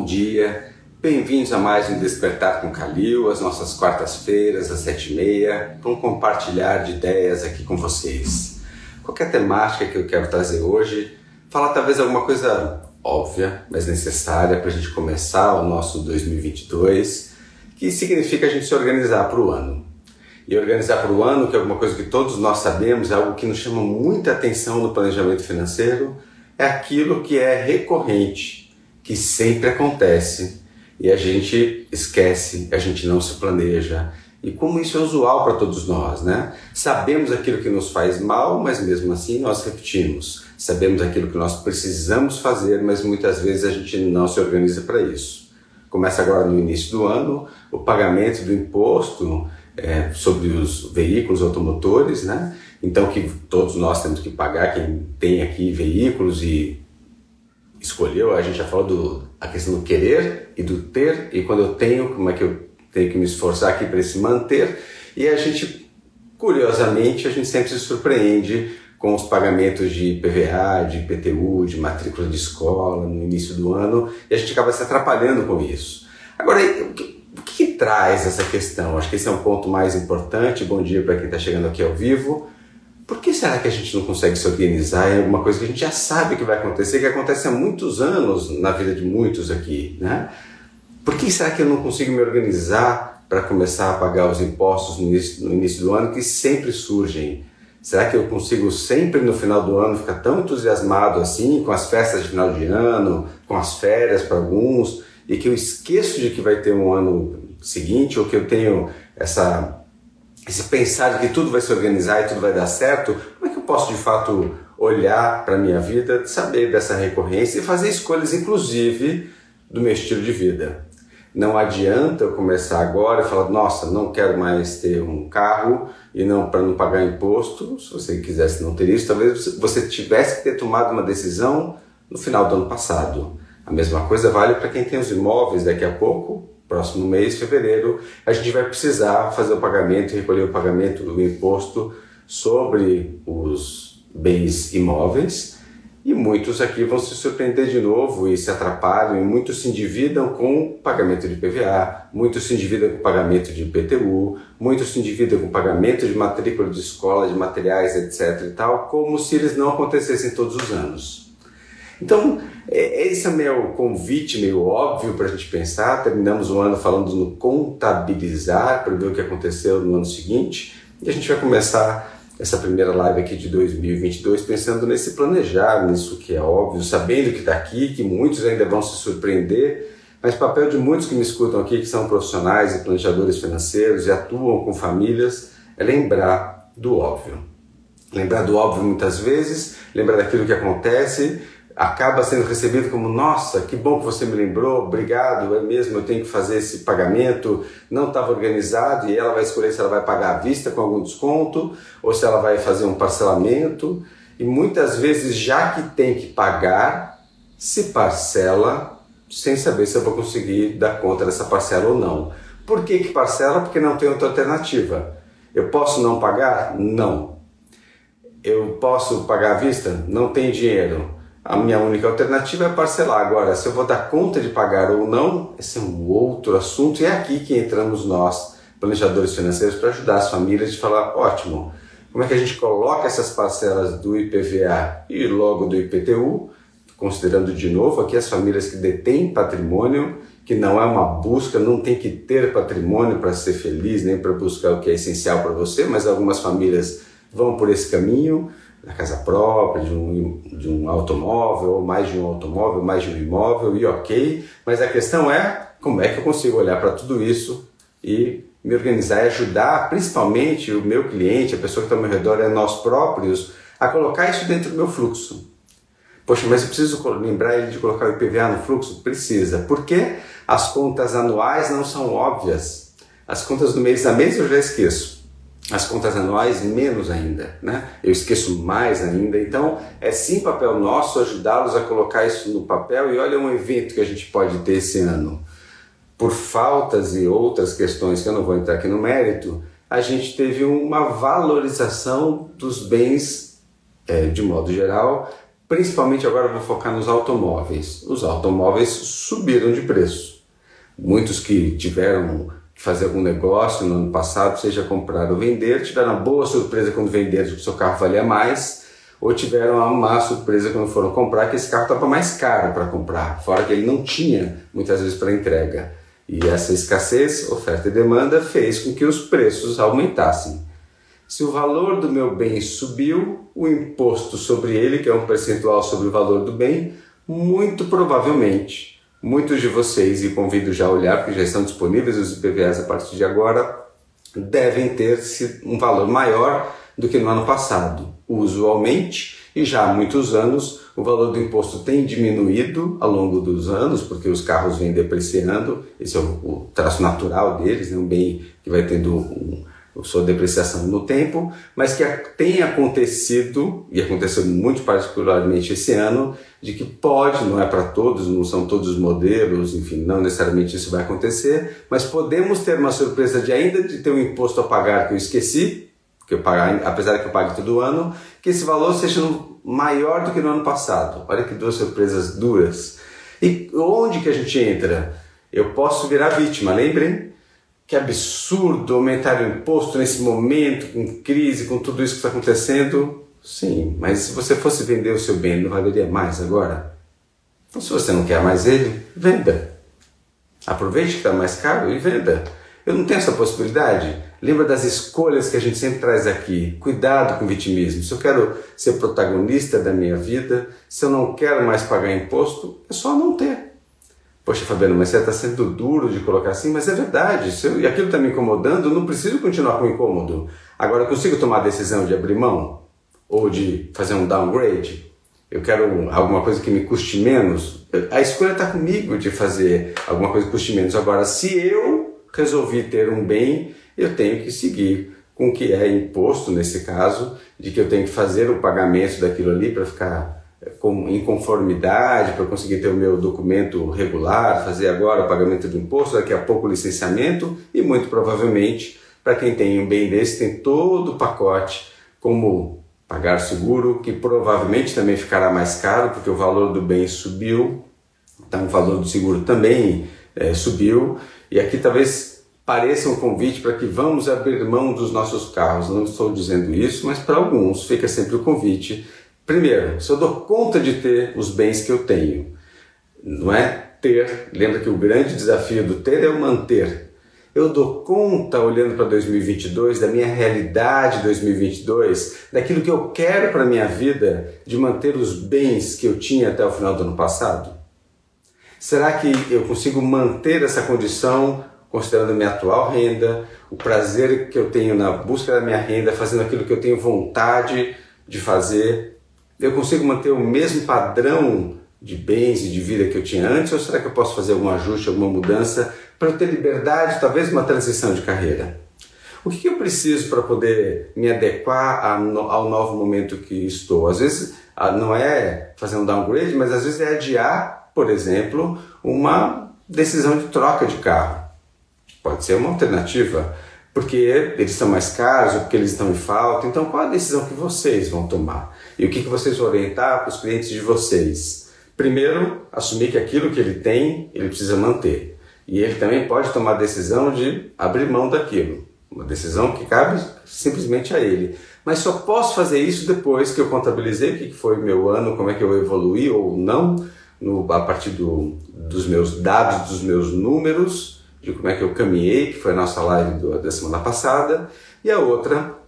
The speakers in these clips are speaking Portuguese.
bom dia. Bem-vindos a mais um Despertar com Calil, as nossas quartas-feiras, às sete e meia, para um compartilhar de ideias aqui com vocês. Qualquer temática que eu quero trazer hoje, falar talvez alguma coisa óbvia, mas necessária para a gente começar o nosso 2022, que significa a gente se organizar para o ano. E organizar para o ano, que é alguma coisa que todos nós sabemos, é algo que nos chama muita atenção no planejamento financeiro, é aquilo que é recorrente, que sempre acontece e a gente esquece, a gente não se planeja. E como isso é usual para todos nós, né? Sabemos aquilo que nos faz mal, mas mesmo assim nós repetimos. Sabemos aquilo que nós precisamos fazer, mas muitas vezes a gente não se organiza para isso. Começa agora no início do ano o pagamento do imposto é, sobre os veículos automotores, né? Então que todos nós temos que pagar, quem tem aqui veículos e escolheu, a gente já falou do a questão do querer e do ter, e quando eu tenho, como é que eu tenho que me esforçar aqui para se manter, e a gente, curiosamente, a gente sempre se surpreende com os pagamentos de PVA, de IPTU, de matrícula de escola no início do ano, e a gente acaba se atrapalhando com isso. Agora, o que, o que traz essa questão? Acho que esse é um ponto mais importante. Bom dia para quem está chegando aqui ao vivo. Por que será que a gente não consegue se organizar em alguma coisa que a gente já sabe que vai acontecer, que acontece há muitos anos na vida de muitos aqui, né? Por que será que eu não consigo me organizar para começar a pagar os impostos no início, no início do ano que sempre surgem? Será que eu consigo sempre no final do ano ficar tão entusiasmado assim com as festas de final de ano, com as férias para alguns, e que eu esqueço de que vai ter um ano seguinte ou que eu tenho essa esse pensar de que tudo vai se organizar e tudo vai dar certo, como é que eu posso de fato olhar para a minha vida, saber dessa recorrência e fazer escolhas, inclusive, do meu estilo de vida? Não adianta eu começar agora e falar, nossa, não quero mais ter um carro e não para não pagar imposto. Se você quisesse não ter isso, talvez você tivesse que ter tomado uma decisão no final do ano passado. A mesma coisa vale para quem tem os imóveis daqui a pouco próximo mês, fevereiro, a gente vai precisar fazer o pagamento, recolher o pagamento do imposto sobre os bens imóveis. E muitos aqui vão se surpreender de novo e se atrapalham, e muitos se endividam com pagamento de PVA, muitos se endividam com pagamento de IPTU, muitos se endividam com pagamento de matrícula de escola, de materiais, etc. e tal, como se eles não acontecessem todos os anos. Então, é, esse é o meu convite meio óbvio para a gente pensar. Terminamos o ano falando no contabilizar para ver o que aconteceu no ano seguinte e a gente vai começar essa primeira live aqui de 2022 pensando nesse planejar, nisso que é óbvio, sabendo que está aqui, que muitos ainda vão se surpreender, mas o papel de muitos que me escutam aqui, que são profissionais e planejadores financeiros e atuam com famílias, é lembrar do óbvio. Lembrar do óbvio muitas vezes, lembrar daquilo que acontece, acaba sendo recebido como: nossa, que bom que você me lembrou, obrigado, é mesmo, eu tenho que fazer esse pagamento, não estava organizado, e ela vai escolher se ela vai pagar à vista com algum desconto ou se ela vai fazer um parcelamento. E muitas vezes, já que tem que pagar, se parcela sem saber se eu vou conseguir dar conta dessa parcela ou não. Por que, que parcela? Porque não tem outra alternativa. Eu posso não pagar? Não. Eu posso pagar à vista? Não tem dinheiro a minha única alternativa é parcelar. Agora, se eu vou dar conta de pagar ou não, esse é um outro assunto. E é aqui que entramos nós, planejadores financeiros, para ajudar as famílias de falar: ótimo, como é que a gente coloca essas parcelas do IPVA e logo do IPTU, considerando de novo aqui as famílias que detêm patrimônio, que não é uma busca, não tem que ter patrimônio para ser feliz, nem para buscar o que é essencial para você, mas algumas famílias vão por esse caminho da casa própria, de um, de um automóvel, ou mais de um automóvel, mais de um imóvel, e ok, mas a questão é como é que eu consigo olhar para tudo isso e me organizar e ajudar principalmente o meu cliente, a pessoa que está ao meu redor, é nós próprios, a colocar isso dentro do meu fluxo. Poxa, mas eu preciso lembrar ele de colocar o IPVA no fluxo? Precisa. Porque as contas anuais não são óbvias. As contas do mês a mês eu já esqueço as contas anuais menos ainda, né? Eu esqueço mais ainda. Então, é sim papel nosso ajudá-los a colocar isso no papel e olha um evento que a gente pode ter esse ano. Por faltas e outras questões que eu não vou entrar aqui no mérito, a gente teve uma valorização dos bens, é, de modo geral, Principalmente agora vou focar nos automóveis. Os automóveis subiram de preço. Muitos que tiveram fazer algum negócio no ano passado, seja comprar ou vender, tiveram uma boa surpresa quando venderam que o seu carro valia mais, ou tiveram uma má surpresa quando foram comprar que esse carro estava mais caro para comprar, fora que ele não tinha muitas vezes para entrega. E essa escassez, oferta e demanda, fez com que os preços aumentassem. Se o valor do meu bem subiu, o imposto sobre ele, que é um percentual sobre o valor do bem, muito provavelmente, muitos de vocês, e convido já a olhar, porque já estão disponíveis os IPVAs a partir de agora, devem ter um valor maior do que no ano passado. Usualmente, e já há muitos anos, o valor do imposto tem diminuído ao longo dos anos, porque os carros vêm depreciando, esse é o, traço natural deles, né? um bem que vai tendo um, sua depreciação no tempo, mas que tem acontecido, e aconteceu muito particularmente esse ano, de que pode, não é para todos, não são todos os modelos, enfim, não necessariamente isso vai acontecer, mas podemos ter uma surpresa de ainda de ter um imposto a pagar que eu esqueci, que eu pagar, apesar que eu pague todo ano, que esse valor seja maior do que no ano passado. Olha que duas surpresas duras. E onde que a gente entra? Eu posso virar vítima, lembrem? Que absurdo aumentar o imposto nesse momento, com crise, com tudo isso que está acontecendo. Sim, mas se você fosse vender o seu bem, não valeria mais agora? Então, se você não quer mais ele, venda. Aproveite que está mais caro e venda. Eu não tenho essa possibilidade. Lembra das escolhas que a gente sempre traz aqui. Cuidado com o vitimismo. Se eu quero ser protagonista da minha vida, se eu não quero mais pagar imposto, é só não ter. Poxa, Fabiano, mas você está sendo duro de colocar assim, mas é verdade. Se eu, e aquilo está me incomodando, eu não preciso continuar com o incômodo. Agora, eu consigo tomar a decisão de abrir mão? Ou de fazer um downgrade? Eu quero alguma coisa que me custe menos? A escolha está comigo de fazer alguma coisa que custe menos. Agora, se eu resolvi ter um bem, eu tenho que seguir com o que é imposto, nesse caso, de que eu tenho que fazer o pagamento daquilo ali para ficar em conformidade para conseguir ter o meu documento regular, fazer agora o pagamento do imposto, daqui a pouco o licenciamento e muito provavelmente para quem tem um bem desse tem todo o pacote como pagar seguro, que provavelmente também ficará mais caro porque o valor do bem subiu, então o valor do seguro também é, subiu e aqui talvez pareça um convite para que vamos abrir mão dos nossos carros. Não estou dizendo isso, mas para alguns fica sempre o convite Primeiro, se eu dou conta de ter os bens que eu tenho, não é ter, lembra que o grande desafio do ter é o manter. Eu dou conta, olhando para 2022, da minha realidade 2022, daquilo que eu quero para a minha vida, de manter os bens que eu tinha até o final do ano passado? Será que eu consigo manter essa condição considerando a minha atual renda, o prazer que eu tenho na busca da minha renda, fazendo aquilo que eu tenho vontade de fazer, eu consigo manter o mesmo padrão de bens e de vida que eu tinha antes, ou será que eu posso fazer algum ajuste, alguma mudança para ter liberdade, talvez uma transição de carreira? O que eu preciso para poder me adequar ao novo momento que estou? Às vezes não é fazer um downgrade, mas às vezes é adiar, por exemplo, uma decisão de troca de carro. Pode ser uma alternativa, porque eles são mais caros ou porque eles estão em falta. Então, qual a decisão que vocês vão tomar? E o que, que vocês vão orientar para os clientes de vocês? Primeiro, assumir que aquilo que ele tem, ele precisa manter. E ele também pode tomar a decisão de abrir mão daquilo. Uma decisão que cabe simplesmente a ele. Mas só posso fazer isso depois que eu contabilizei o que foi meu ano, como é que eu evoluí ou não, no, a partir do, dos meus dados, dos meus números, de como é que eu caminhei, que foi a nossa live do, da semana passada. E a outra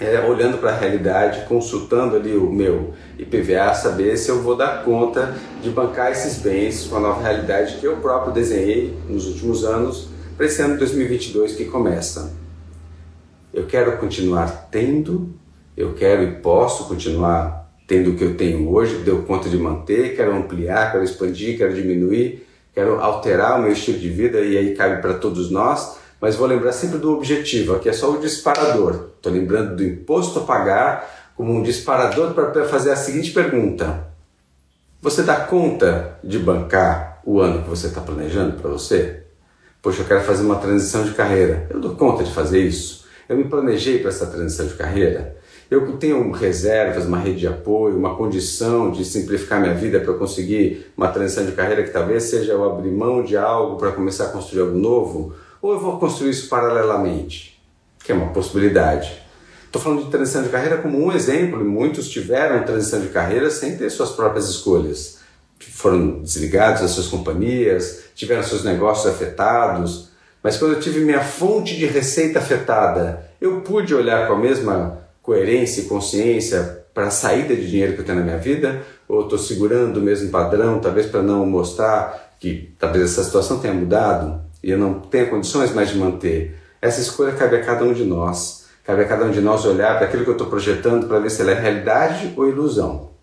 é, olhando para a realidade, consultando ali o meu IPVA, saber se eu vou dar conta de bancar esses bens com a nova realidade que eu próprio desenhei nos últimos anos para esse ano de 2022 que começa. Eu quero continuar tendo, eu quero e posso continuar tendo o que eu tenho hoje, deu conta de manter, quero ampliar, quero expandir, quero diminuir, quero alterar o meu estilo de vida e aí cabe para todos nós mas vou lembrar sempre do objetivo, aqui é só o disparador. Estou lembrando do imposto a pagar como um disparador para fazer a seguinte pergunta: Você dá conta de bancar o ano que você está planejando para você? Poxa, eu quero fazer uma transição de carreira. Eu dou conta de fazer isso? Eu me planejei para essa transição de carreira? Eu tenho reservas, uma rede de apoio, uma condição de simplificar minha vida para conseguir uma transição de carreira que talvez seja eu abrir mão de algo para começar a construir algo novo, ou eu vou construir isso paralelamente, que é uma possibilidade. Estou falando de transição de carreira como um exemplo, e muitos tiveram transição de carreira sem ter suas próprias escolhas. Foram desligados das suas companhias, tiveram seus negócios afetados, mas quando eu tive minha fonte de receita afetada, eu pude olhar com a mesma coerência e consciência para a saída de dinheiro que eu tenho na minha vida? Ou estou segurando o mesmo padrão, talvez para não mostrar que talvez essa situação tenha mudado e eu não tenha condições mais de manter? Essa escolha cabe a cada um de nós. Cabe a cada um de nós olhar para aquilo que eu estou projetando para ver se ela é realidade ou ilusão.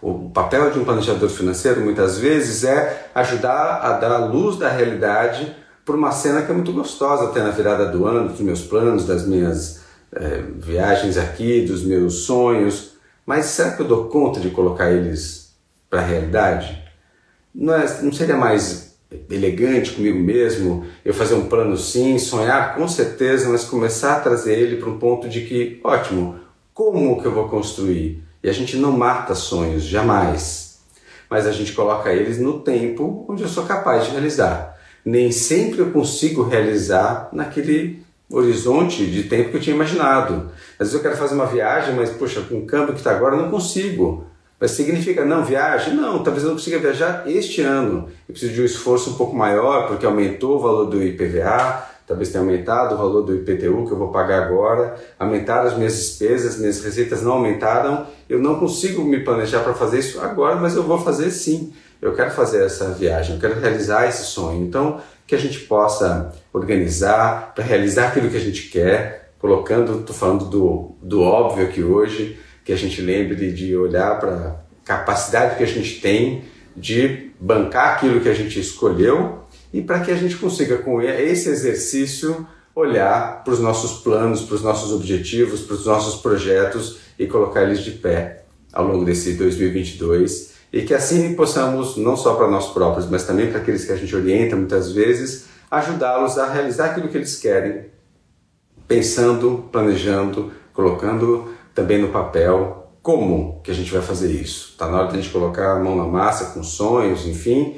O papel de um planejador financeiro muitas vezes é ajudar a dar a luz da realidade por uma cena que é muito gostosa até na virada do ano, dos meus planos, das minhas é, viagens aqui, dos meus sonhos. Mas será que eu dou conta de colocar eles para a realidade? Não, é, não seria mais elegante comigo mesmo eu fazer um plano sim, sonhar com certeza, mas começar a trazer ele para um ponto de que, ótimo, como que eu vou construir? E a gente não mata sonhos, jamais. Mas a gente coloca eles no tempo onde eu sou capaz de realizar nem sempre eu consigo realizar naquele horizonte de tempo que eu tinha imaginado. Às vezes eu quero fazer uma viagem, mas, poxa, com o câmbio que está agora eu não consigo. Mas significa, não, viagem? Não, talvez eu não consiga viajar este ano. Eu preciso de um esforço um pouco maior, porque aumentou o valor do IPVA, talvez tenha aumentado o valor do IPTU que eu vou pagar agora, aumentaram as minhas despesas, minhas receitas não aumentaram. Eu não consigo me planejar para fazer isso agora, mas eu vou fazer sim eu quero fazer essa viagem, eu quero realizar esse sonho. Então, que a gente possa organizar para realizar aquilo que a gente quer, colocando, estou falando do, do óbvio aqui hoje, que a gente lembre de olhar para a capacidade que a gente tem de bancar aquilo que a gente escolheu e para que a gente consiga, com esse exercício, olhar para os nossos planos, para os nossos objetivos, para os nossos projetos e colocar eles de pé ao longo desse 2022 e que assim possamos, não só para nós próprios, mas também para aqueles que a gente orienta muitas vezes, ajudá-los a realizar aquilo que eles querem, pensando, planejando, colocando também no papel como que a gente vai fazer isso. Está na hora de a gente colocar a mão na massa com sonhos, enfim,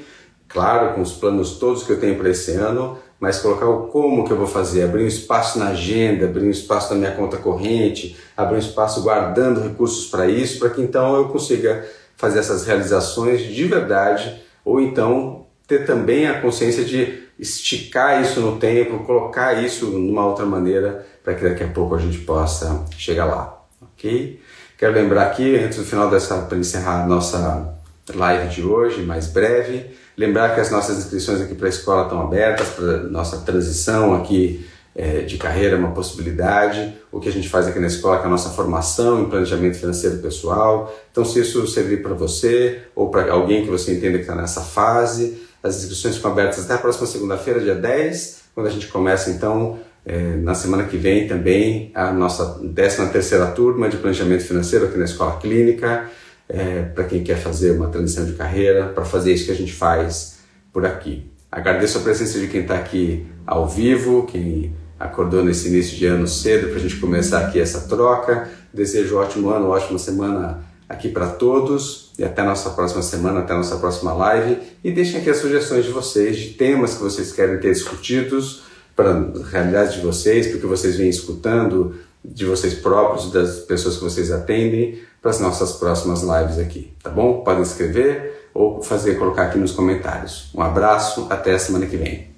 claro, com os planos todos que eu tenho para esse ano, mas colocar o como que eu vou fazer, abrir um espaço na agenda, abrir um espaço na minha conta corrente, abrir um espaço guardando recursos para isso, para que então eu consiga fazer essas realizações de verdade, ou então ter também a consciência de esticar isso no tempo, colocar isso numa outra maneira, para que daqui a pouco a gente possa chegar lá, ok? Quero lembrar aqui, antes do final dessa, para encerrar a nossa live de hoje, mais breve, lembrar que as nossas inscrições aqui para a escola estão abertas, para nossa transição aqui é, de carreira é uma possibilidade, o que a gente faz aqui na escola, que é a nossa formação em planejamento financeiro pessoal. Então, se isso servir para você ou para alguém que você entenda que está nessa fase, as inscrições ficam abertas até a próxima segunda-feira, dia 10, quando a gente começa, então, é, na semana que vem também, a nossa 13 terceira turma de planejamento financeiro aqui na Escola Clínica, é, para quem quer fazer uma transição de carreira, para fazer isso que a gente faz por aqui. Agradeço a presença de quem está aqui ao vivo, quem acordou nesse início de ano cedo para a gente começar aqui essa troca. Desejo um ótimo ano, ótima semana aqui para todos e até a nossa próxima semana, até a nossa próxima live. E deixem aqui as sugestões de vocês, de temas que vocês querem ter discutidos para a realidade de vocês, porque vocês vêm escutando de vocês próprios, das pessoas que vocês atendem, para as nossas próximas lives aqui, tá bom? Podem escrever ou fazer colocar aqui nos comentários. Um abraço, até a semana que vem.